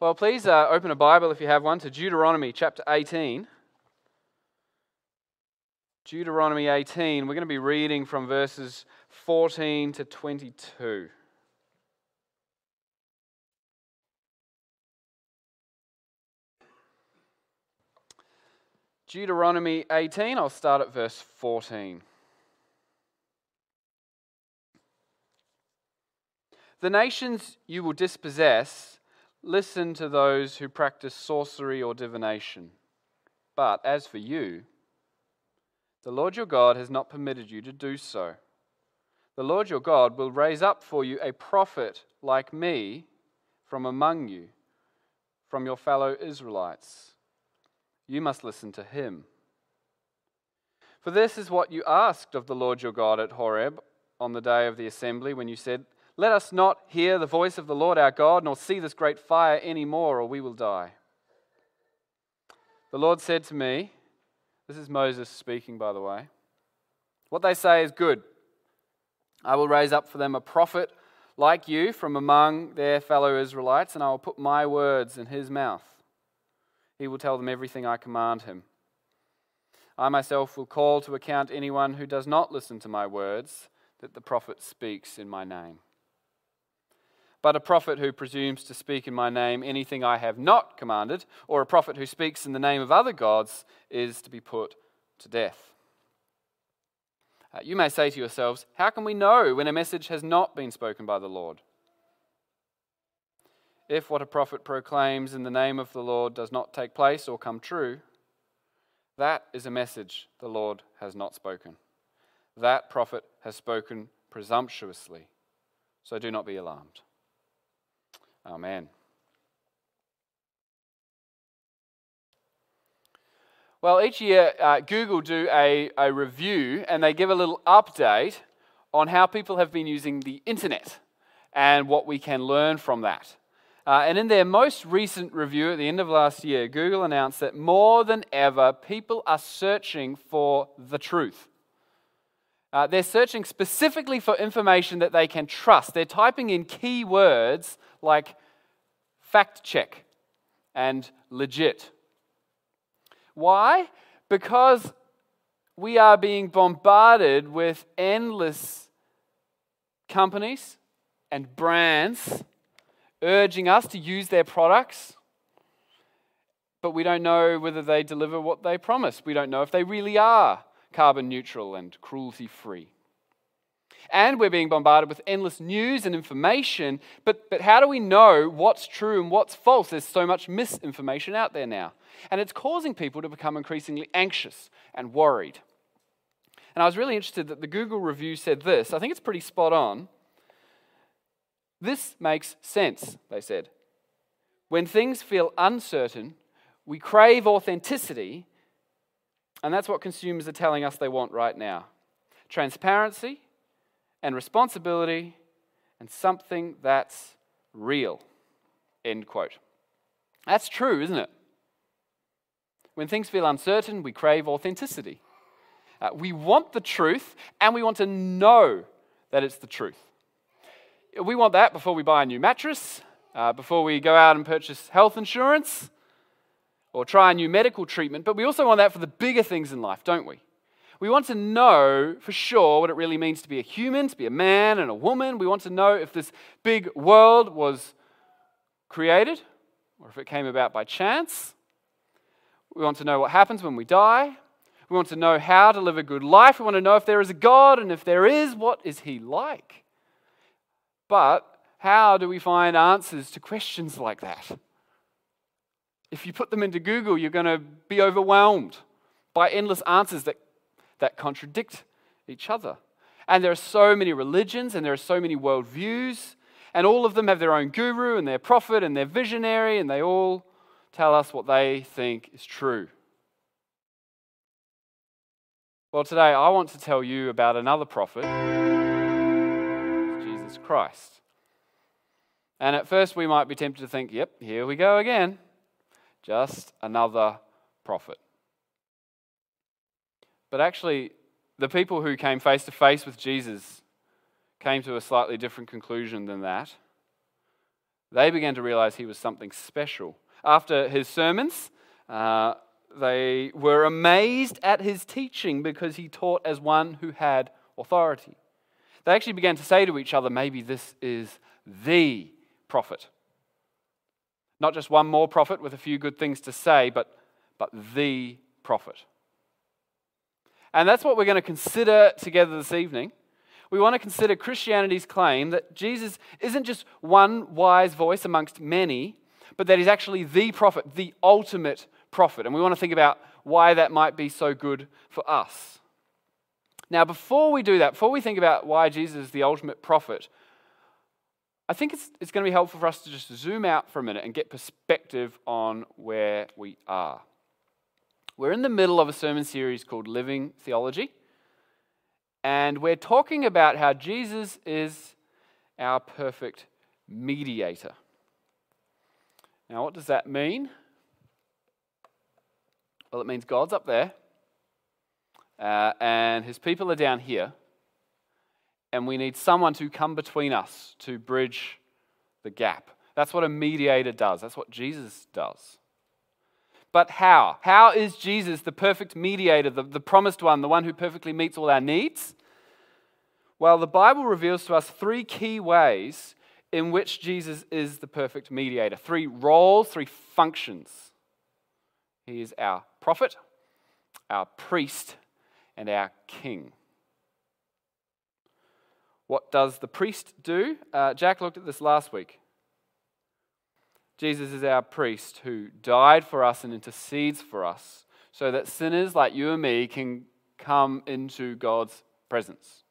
Well, please uh, open a Bible if you have one to Deuteronomy chapter 18. Deuteronomy 18, we're going to be reading from verses 14 to 22. Deuteronomy 18, I'll start at verse 14. The nations you will dispossess listen to those who practice sorcery or divination. But as for you, the Lord your God has not permitted you to do so. The Lord your God will raise up for you a prophet like me from among you, from your fellow Israelites. You must listen to him. For this is what you asked of the Lord your God at Horeb on the day of the assembly when you said, Let us not hear the voice of the Lord our God, nor see this great fire any more, or we will die. The Lord said to me, this is Moses speaking, by the way. What they say is good. I will raise up for them a prophet like you from among their fellow Israelites, and I will put my words in his mouth. He will tell them everything I command him. I myself will call to account anyone who does not listen to my words that the prophet speaks in my name. But a prophet who presumes to speak in my name anything I have not commanded, or a prophet who speaks in the name of other gods, is to be put to death. Uh, you may say to yourselves, How can we know when a message has not been spoken by the Lord? If what a prophet proclaims in the name of the Lord does not take place or come true, that is a message the Lord has not spoken. That prophet has spoken presumptuously. So do not be alarmed. Amen. Well, each year, uh, Google do a, a review and they give a little update on how people have been using the internet and what we can learn from that. Uh, and in their most recent review at the end of last year, Google announced that more than ever, people are searching for the truth. Uh, they're searching specifically for information that they can trust. They're typing in keywords like fact check and legit. Why? Because we are being bombarded with endless companies and brands urging us to use their products, but we don't know whether they deliver what they promise. We don't know if they really are carbon neutral and cruelty free. And we're being bombarded with endless news and information, but, but how do we know what's true and what's false? There's so much misinformation out there now. And it's causing people to become increasingly anxious and worried. And I was really interested that the Google review said this. I think it's pretty spot on. This makes sense, they said. When things feel uncertain, we crave authenticity and that's what consumers are telling us they want right now transparency and responsibility and something that's real. End quote. That's true, isn't it? When things feel uncertain, we crave authenticity. Uh, we want the truth and we want to know that it's the truth. We want that before we buy a new mattress, uh, before we go out and purchase health insurance, or try a new medical treatment, but we also want that for the bigger things in life, don't we? We want to know for sure what it really means to be a human, to be a man and a woman. We want to know if this big world was created or if it came about by chance. We want to know what happens when we die. We want to know how to live a good life. We want to know if there is a God, and if there is, what is He like? But how do we find answers to questions like that? If you put them into Google, you're going to be overwhelmed by endless answers that, that contradict each other. And there are so many religions and there are so many worldviews, and all of them have their own guru and their prophet and their visionary, and they all tell us what they think is true. Well, today I want to tell you about another prophet, Jesus Christ. And at first we might be tempted to think, yep, here we go again. Just another prophet. But actually, the people who came face to face with Jesus came to a slightly different conclusion than that. they began to realize he was something special. After his sermons, uh, they were amazed at his teaching because he taught as one who had authority. They actually began to say to each other, maybe this is the prophet. Not just one more prophet with a few good things to say, but, but the prophet. And that's what we're going to consider together this evening. We want to consider Christianity's claim that Jesus isn't just one wise voice amongst many, but that he's actually the prophet, the ultimate prophet. And we want to think about why that might be so good for us. Now, before we do that, before we think about why Jesus is the ultimate prophet, I think it's, it's going to be helpful for us to just zoom out for a minute and get perspective on where we are. We're in the middle of a sermon series called Living Theology, and we're talking about how Jesus is our perfect mediator. Now, what does that mean? Well, it means God's up there, uh, and his people are down here, and we need someone to come between us to bridge the gap. That's what a mediator does, that's what Jesus does. But how? How is Jesus the perfect mediator, the, the promised one, the one who perfectly meets all our needs? Well, the Bible reveals to us three key ways in which Jesus is the perfect mediator. Three roles, three functions. He is our prophet, our priest, and our king. What does the priest do? Uh, Jack looked at this last week. Jesus is our priest who died for us and intercedes for us so that sinners like you and me can come into God's presence.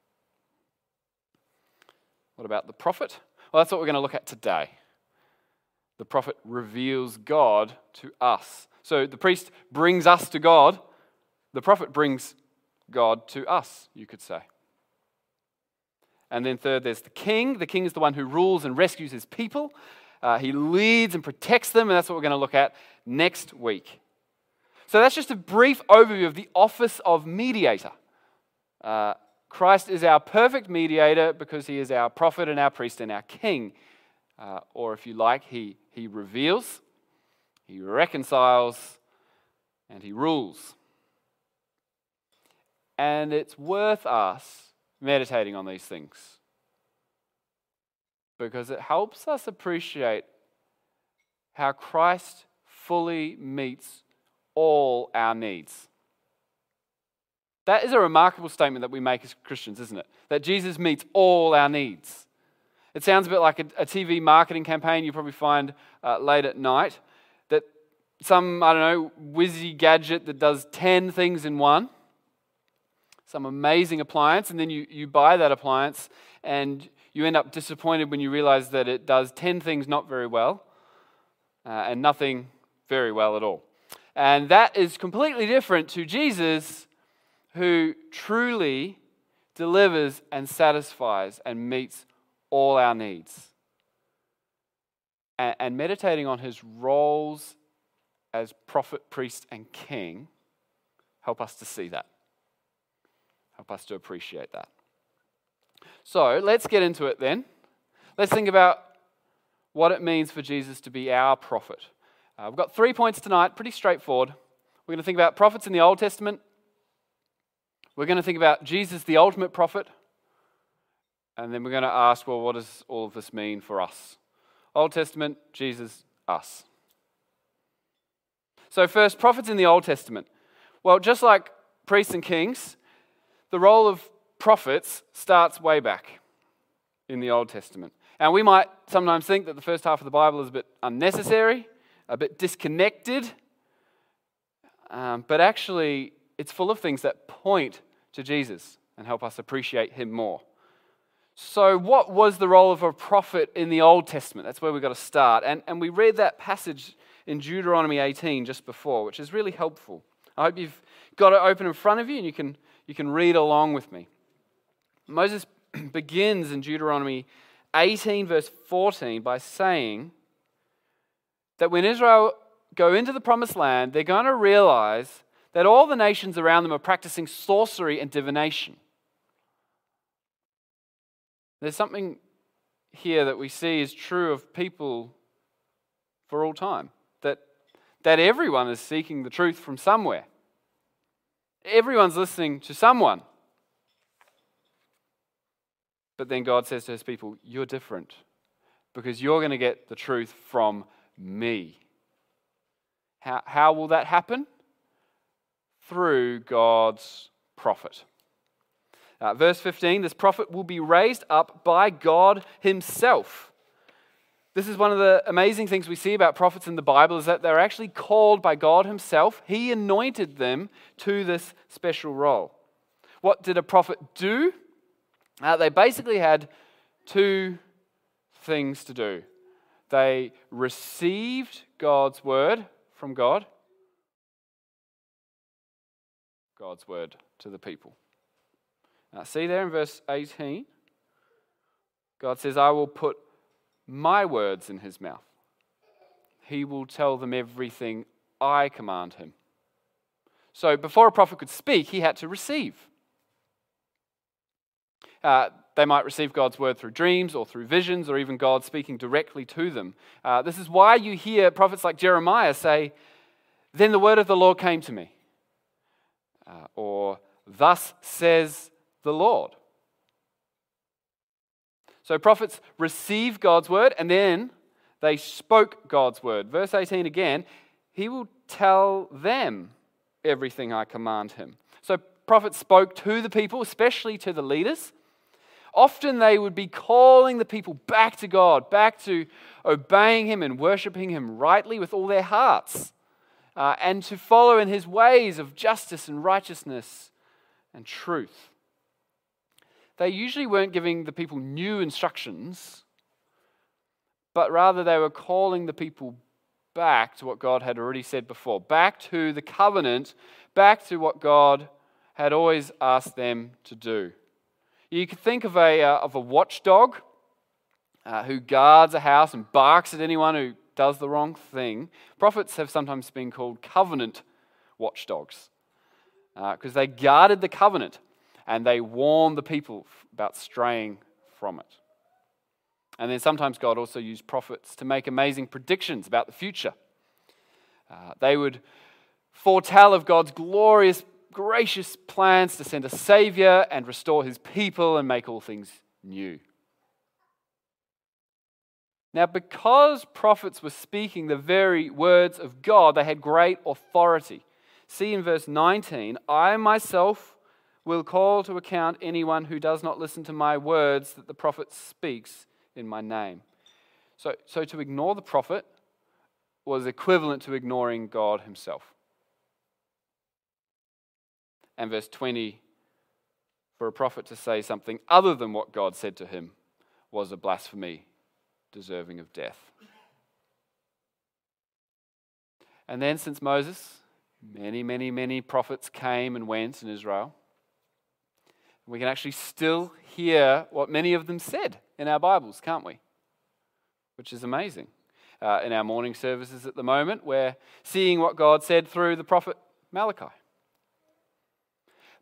What about the prophet? Well, that's what we're going to look at today. The prophet reveals God to us. So the priest brings us to God, the prophet brings God to us, you could say. And then, third, there's the king. The king is the one who rules and rescues his people. Uh, he leads and protects them, and that's what we're going to look at next week. So, that's just a brief overview of the office of mediator. Uh, Christ is our perfect mediator because he is our prophet and our priest and our king. Uh, or if you like, he, he reveals, he reconciles, and he rules. And it's worth us meditating on these things because it helps us appreciate how Christ fully meets all our needs. That is a remarkable statement that we make as Christians, isn't it? That Jesus meets all our needs. It sounds a bit like a, a TV marketing campaign you probably find uh, late at night. That some, I don't know, whizzy gadget that does 10 things in one, some amazing appliance, and then you, you buy that appliance and you end up disappointed when you realize that it does 10 things not very well uh, and nothing very well at all. And that is completely different to Jesus who truly delivers and satisfies and meets all our needs. And, and meditating on his roles as prophet, priest, and king help us to see that. Help us to appreciate that. So let's get into it then. Let's think about what it means for Jesus to be our prophet. Uh, we've got three points tonight, pretty straightforward. We're going to think about prophets in the Old Testament, we're going to think about Jesus, the ultimate prophet. And then we're going to ask, well, what does all of this mean for us? Old Testament, Jesus, us. So, first, prophets in the Old Testament. Well, just like priests and kings, the role of prophets starts way back in the Old Testament. And we might sometimes think that the first half of the Bible is a bit unnecessary, a bit disconnected, um, but actually, it's full of things that point to Jesus and help us appreciate him more. So, what was the role of a prophet in the Old Testament? That's where we've got to start. And, and we read that passage in Deuteronomy 18 just before, which is really helpful. I hope you've got it open in front of you and you can, you can read along with me. Moses begins in Deuteronomy 18, verse 14, by saying that when Israel go into the promised land, they're going to realize that all the nations around them are practicing sorcery and divination. There's something here that we see is true of people for all time. That, that everyone is seeking the truth from somewhere. Everyone's listening to someone. But then God says to his people, You're different because you're going to get the truth from me. How, how will that happen? Through God's prophet. Uh, verse 15 this prophet will be raised up by God himself. This is one of the amazing things we see about prophets in the Bible is that they're actually called by God himself. He anointed them to this special role. What did a prophet do? Uh, they basically had two things to do. They received God's word from God, God's word to the people. Now, see there in verse 18, God says, I will put my words in his mouth. He will tell them everything I command him. So, before a prophet could speak, he had to receive. Uh, they might receive God's word through dreams or through visions or even God speaking directly to them. Uh, this is why you hear prophets like Jeremiah say, Then the word of the Lord came to me. Uh, or, Thus says the Lord. So prophets receive God's word and then they spoke God's word. Verse 18 again, He will tell them everything I command Him. So prophets spoke to the people, especially to the leaders. Often they would be calling the people back to God, back to obeying Him and worshiping Him rightly with all their hearts, uh, and to follow in His ways of justice and righteousness and truth. They usually weren't giving the people new instructions, but rather they were calling the people back to what God had already said before, back to the covenant, back to what God had always asked them to do. You could think of a, uh, of a watchdog uh, who guards a house and barks at anyone who does the wrong thing. Prophets have sometimes been called covenant watchdogs because uh, they guarded the covenant and they warned the people about straying from it. And then sometimes God also used prophets to make amazing predictions about the future. Uh, they would foretell of God's glorious gracious plans to send a Savior and restore his people and make all things new. Now, because prophets were speaking the very words of God, they had great authority. See in verse 19 I myself will call to account anyone who does not listen to my words that the prophet speaks in my name. So, so to ignore the prophet was equivalent to ignoring God himself and verse 20 for a prophet to say something other than what God said to him was a blasphemy deserving of death. And then, since Moses, many, many, many prophets came and went in Israel. We can actually still hear what many of them said in our Bibles, can't we? Which is amazing. Uh, in our morning services at the moment, we're seeing what God said through the prophet Malachi.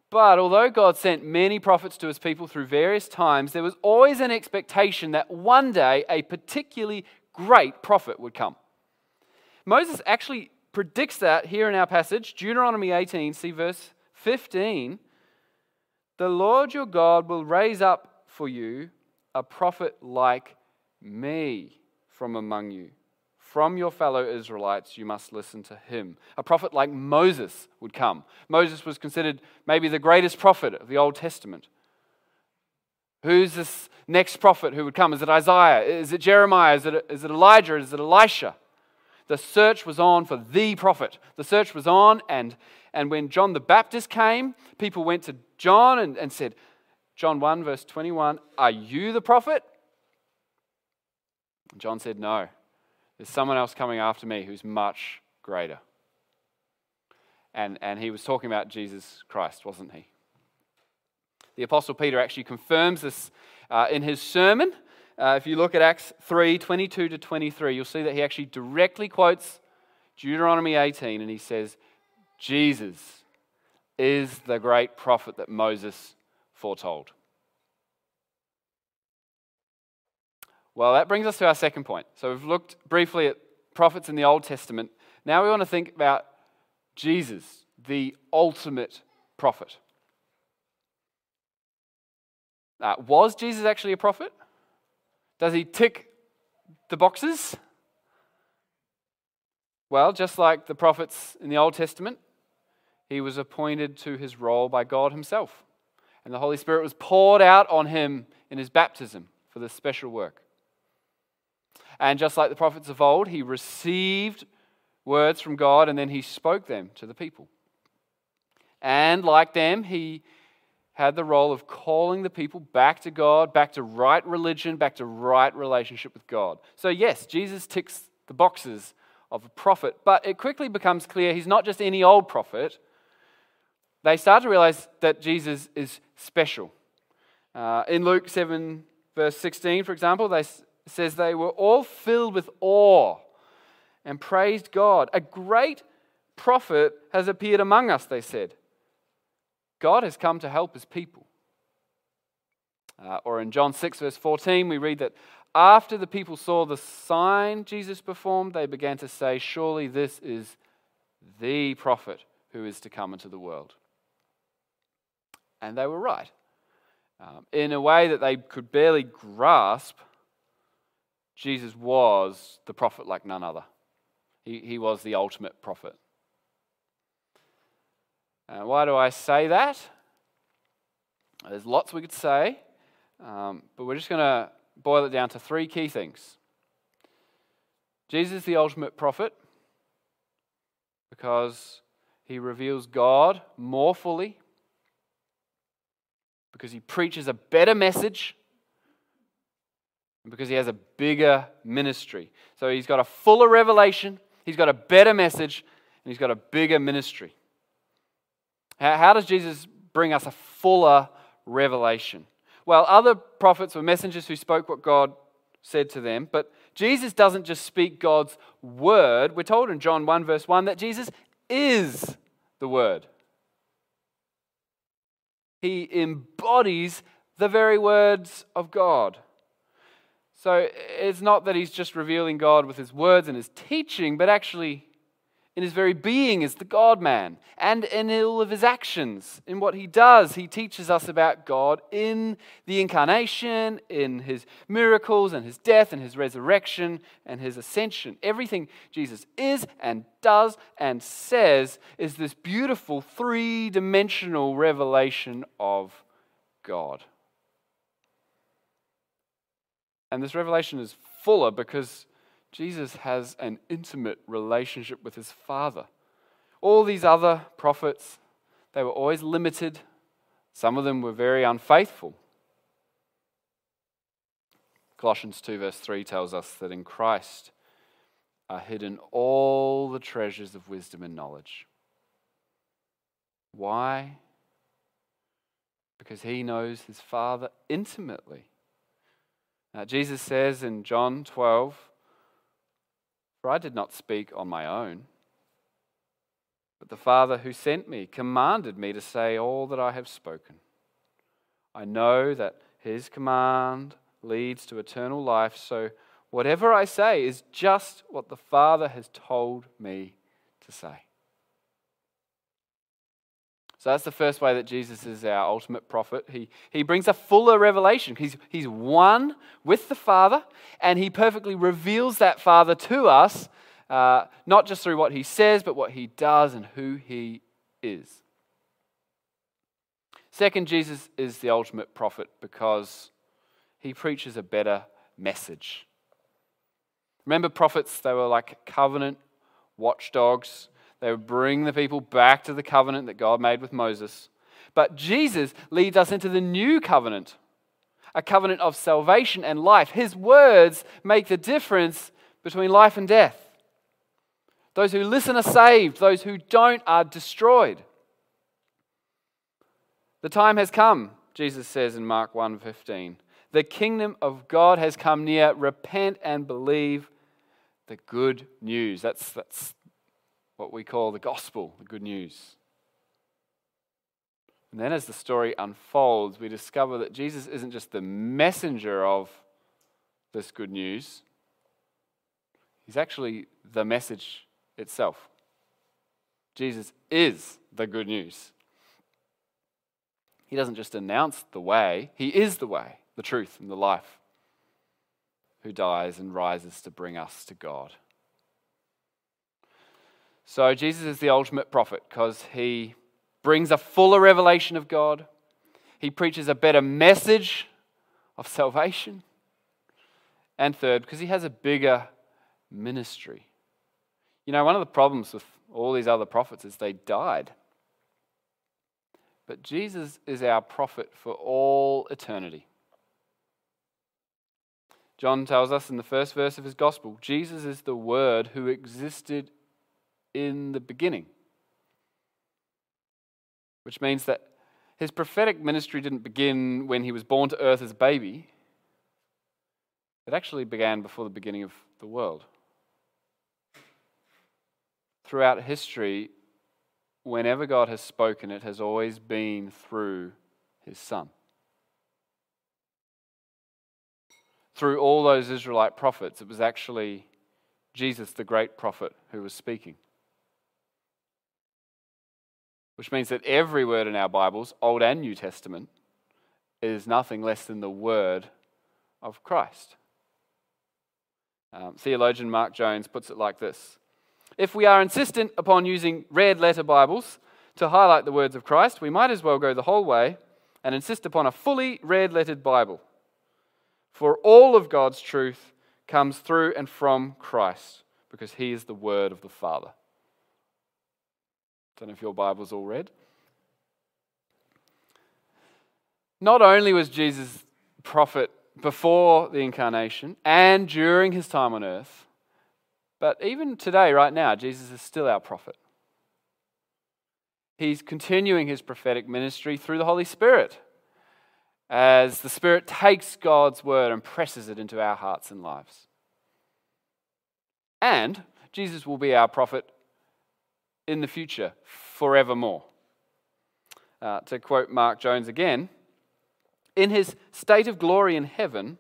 But although God sent many prophets to his people through various times, there was always an expectation that one day a particularly great prophet would come. Moses actually predicts that here in our passage, Deuteronomy 18, see verse 15. The Lord your God will raise up for you a prophet like me from among you from your fellow Israelites, you must listen to him. A prophet like Moses would come. Moses was considered maybe the greatest prophet of the Old Testament. Who's this next prophet who would come? Is it Isaiah? Is it Jeremiah? Is it, is it Elijah? Is it Elisha? The search was on for the prophet. The search was on, and, and when John the Baptist came, people went to John and, and said, John 1, verse 21, Are you the prophet? John said, No. There's someone else coming after me who's much greater. And, and he was talking about Jesus Christ, wasn't he? The Apostle Peter actually confirms this uh, in his sermon. Uh, if you look at Acts 3 22 to 23, you'll see that he actually directly quotes Deuteronomy 18 and he says, Jesus is the great prophet that Moses foretold. Well, that brings us to our second point. So we've looked briefly at prophets in the Old Testament, now we want to think about Jesus, the ultimate prophet. Uh, was Jesus actually a prophet? Does he tick the boxes? Well, just like the prophets in the Old Testament, he was appointed to his role by God himself. And the Holy Spirit was poured out on him in his baptism for this special work. And just like the prophets of old, he received words from God and then he spoke them to the people. And like them, he had the role of calling the people back to God, back to right religion, back to right relationship with God. So, yes, Jesus ticks the boxes of a prophet, but it quickly becomes clear he's not just any old prophet. They start to realize that Jesus is special. Uh, in Luke 7, verse 16, for example, they says they were all filled with awe and praised God. A great prophet has appeared among us, they said. God has come to help his people. Uh, or in John 6, verse 14, we read that after the people saw the sign Jesus performed, they began to say, Surely this is the prophet who is to come into the world. And they were right. Um, in a way that they could barely grasp, Jesus was the prophet like none other. He, he was the ultimate prophet. Uh, why do I say that? There's lots we could say, um, but we're just going to boil it down to three key things. Jesus is the ultimate prophet because he reveals God more fully, because he preaches a better message and because he has a bigger ministry. So he's got a fuller revelation, he's got a better message, and he's got a bigger ministry. How, does Jesus bring us a fuller revelation? Well, other prophets were messengers who spoke what God said to them, but Jesus doesn't just speak God's word. We're told in John 1, verse 1, that Jesus is the word. He embodies the very words of God. So it's not that he's just revealing God with his words and his teaching, but actually in his very being is the God man. And in all of his actions, in what he does, he teaches us about God in the incarnation, in his miracles, and his death, and his resurrection, and his ascension. Everything Jesus is and does and says is this beautiful three dimensional revelation of God. And this revelation is fuller because Jesus has an intimate relationship with his Father. All these other prophets, they were always limited. Some of them were very unfaithful. Colossians 2, verse 3 tells us that in Christ are hidden all the treasures of wisdom and knowledge. Why? Because he knows his Father intimately. Now, Jesus says in John 12, For I did not speak on my own, but the Father who sent me commanded me to say all that I have spoken. I know that his command leads to eternal life, so whatever I say is just what the Father has told me to say. So that's the first way that Jesus is our ultimate prophet. He, he brings a fuller revelation. He's, he's one with the Father, and he perfectly reveals that Father to us, uh, not just through what he says, but what he does and who he is. Second, Jesus is the ultimate prophet because he preaches a better message. Remember, prophets, they were like covenant watchdogs they would bring the people back to the covenant that God made with Moses. But Jesus leads us into the new covenant, a covenant of salvation and life. His words make the difference between life and death. Those who listen are saved, those who don't are destroyed. The time has come, Jesus says in Mark 1:15. The kingdom of God has come near. Repent and believe the good news. That's, that's what we call the gospel, the good news. And then as the story unfolds, we discover that Jesus isn't just the messenger of this good news, He's actually the message itself. Jesus is the good news. He doesn't just announce the way, He is the way, the truth, and the life, who dies and rises to bring us to God. So, Jesus is the ultimate prophet because He brings a fuller revelation of God, He preaches a better message of salvation, and third, because He has a bigger ministry. You know, one of the problems with all these other prophets is they died. But Jesus is our prophet for all eternity. John tells us in the first verse of his gospel Jesus is the Word who existed in the beginning. Which means that his prophetic ministry didn't begin when he was born to earth as a baby, it actually began before the beginning of the world throughout history, whenever God has spoken, it has always been through his Son. Through all those Israelite prophets, it was actually Jesus, the great prophet, who was speaking. Which means that every word in our Bibles, Old and New Testament, is nothing less than the word of Christ. Um, theologian Mark Jones puts it like this if we are insistent upon using red letter Bibles to highlight the words of Christ, we might as well go the whole way and insist upon a fully red lettered Bible. For all of God's truth comes through and from Christ because he is the word of the Father. Don't know if your Bible's all red. Not only was Jesus prophet before the incarnation and during his time on earth, but even today, right now, Jesus is still our prophet. He's continuing his prophetic ministry through the Holy Spirit as the Spirit takes God's word and presses it into our hearts and lives. And Jesus will be our prophet in the future forevermore. Uh, to quote Mark Jones again, in his state of glory in heaven,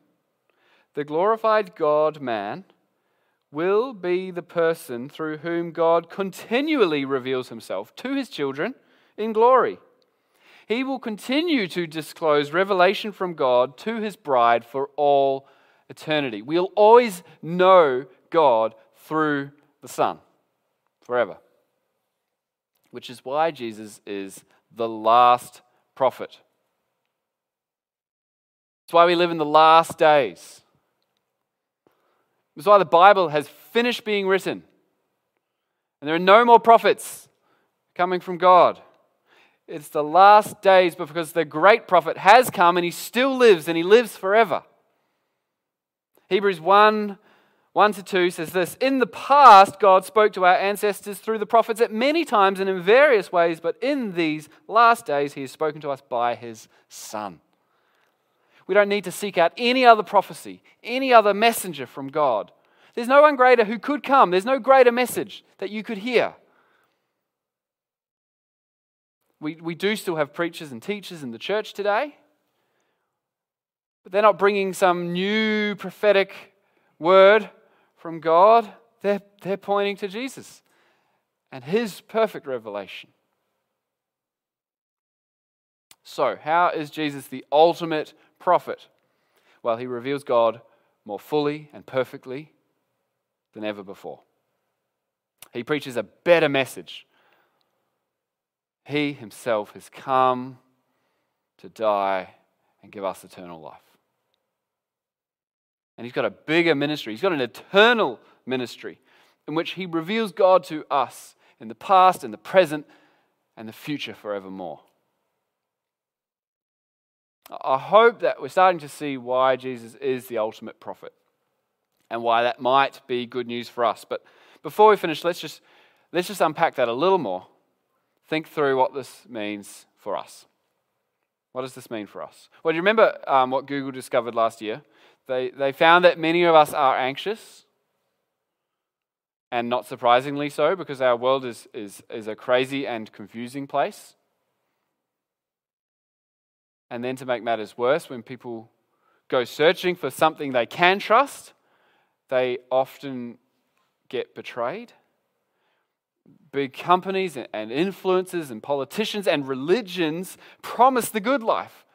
the glorified God man will be the person through whom God continually reveals himself to his children in glory. He will continue to disclose revelation from God to his bride for all eternity. We'll always know God through the Son forever. Which is why Jesus is the last prophet. It's why we live in the last days. It's why the Bible has finished being written. And there are no more prophets coming from God. It's the last days because the great prophet has come and he still lives and he lives forever. Hebrews 1 1 to 2 says this In the past, God spoke to our ancestors through the prophets at many times and in various ways, but in these last days, he has spoken to us by his Son. We don't need to seek out any other prophecy, any other messenger from God. There's no one greater who could come. There's no greater message that you could hear. We, we do still have preachers and teachers in the church today, but they're not bringing some new prophetic word from God. They're, they're pointing to Jesus and his perfect revelation. So, how is Jesus the ultimate prophet? Well, he reveals God more fully and perfectly than ever before. He preaches a better message. He himself has come to die and give us eternal life. And he's got a bigger ministry. He's got an eternal ministry in which he reveals God to us in the past, in the present, and the future forevermore. I hope that we're starting to see why Jesus is the ultimate prophet and why that might be good news for us. But before we finish, let's just, let's just unpack that a little more. Think through what this means for us. What does this mean for us? Well, do you remember um, what Google discovered last year? They, they found that many of us are anxious, and not surprisingly so, because our world is, is, is a crazy and confusing place. And then to make matters worse, when people go searching for something they can trust, they often get betrayed. Big companies and influencers and politicians and religions promise the good life.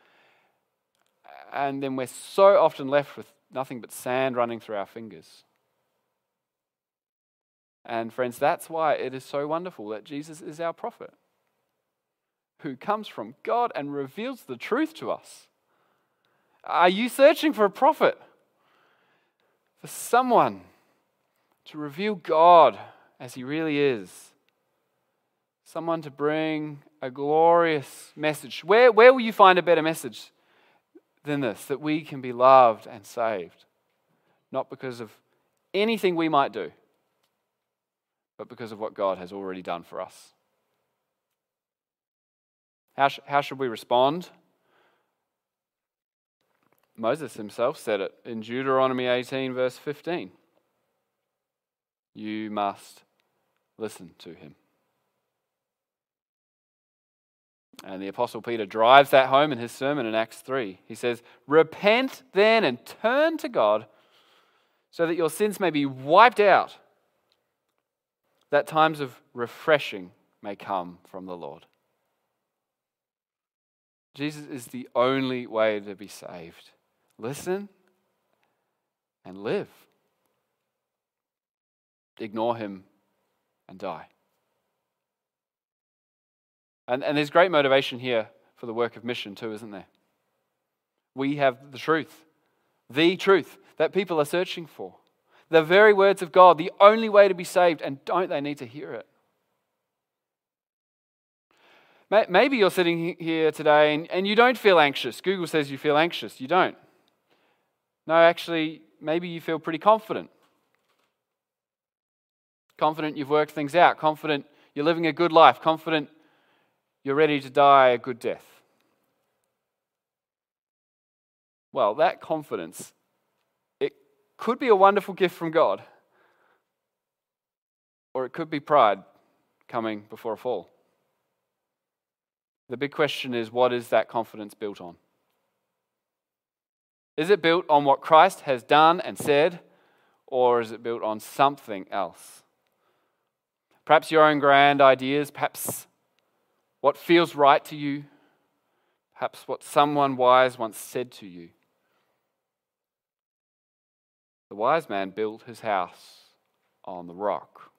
And then we're so often left with nothing but sand running through our fingers. And friends, that's why it is so wonderful that Jesus is our prophet who comes from God and reveals the truth to us. Are you searching for a prophet? For someone to reveal God as he really is? Someone to bring a glorious message. Where, where will you find a better message than this? That we can be loved and saved, not because of anything we might do but because of what God has already done for us. How, sh- how should we respond? Moses himself said it in Deuteronomy 18, verse 15. You must listen to him. And the Apostle Peter drives that home in his sermon in Acts 3. He says, Repent then and turn to God so that your sins may be wiped out that times of refreshing may come from the Lord. Jesus is the only way to be saved. Listen and live. Ignore him and die. And, and there's great motivation here for the work of mission, too, isn't there? We have the truth, the truth that people are searching for the very words of God, the only way to be saved, and don't they need to hear it? Maybe you're sitting here today and, and you don't feel anxious. Google says you feel anxious. You don't. No, actually, maybe you feel pretty confident. Confident you've worked things out. Confident you're living a good life. Confident you're ready to die a good death. Well, that confidence it could be a wonderful gift from God, or it could be pride coming before a fall. The big question is what is that confidence built on? Is it built on what Christ has done and said, or is it built on something else? Perhaps your own grand ideas, perhaps what feels right to you, perhaps what someone wise once said to you. The wise man built his house on the rock.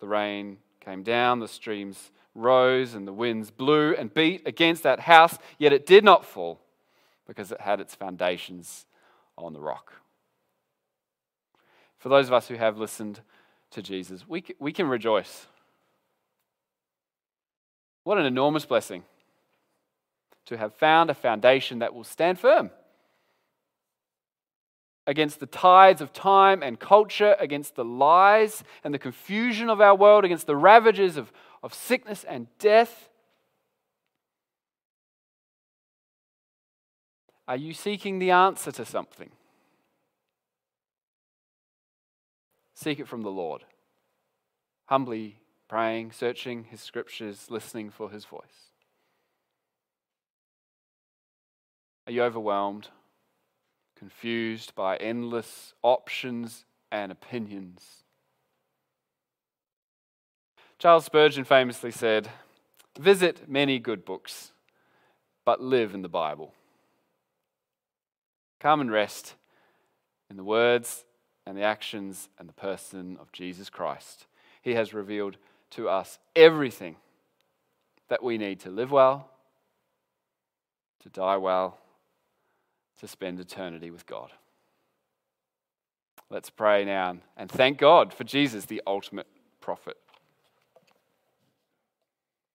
The rain came down, the streams rose, and the winds blew and beat against that house, yet it did not fall because it had its foundations on the rock. For those of us who have listened to Jesus, we, we can rejoice. What an enormous blessing to have found a foundation that will stand firm against the tides of time and culture, against the lies and the confusion of our world, against the ravages of, of sickness and death? Are you seeking the answer to something? Seek it from the Lord. Humbly praying, searching his scriptures, listening for his voice. Are you overwhelmed? confused by endless options and opinions. Charles Spurgeon famously said, Visit many good books, but live in the Bible. Come and rest in the words and the actions and the person of Jesus Christ. He has revealed to us everything that we need to live well, to die well, to spend eternity with God. Let's pray now and thank God for Jesus, the ultimate prophet.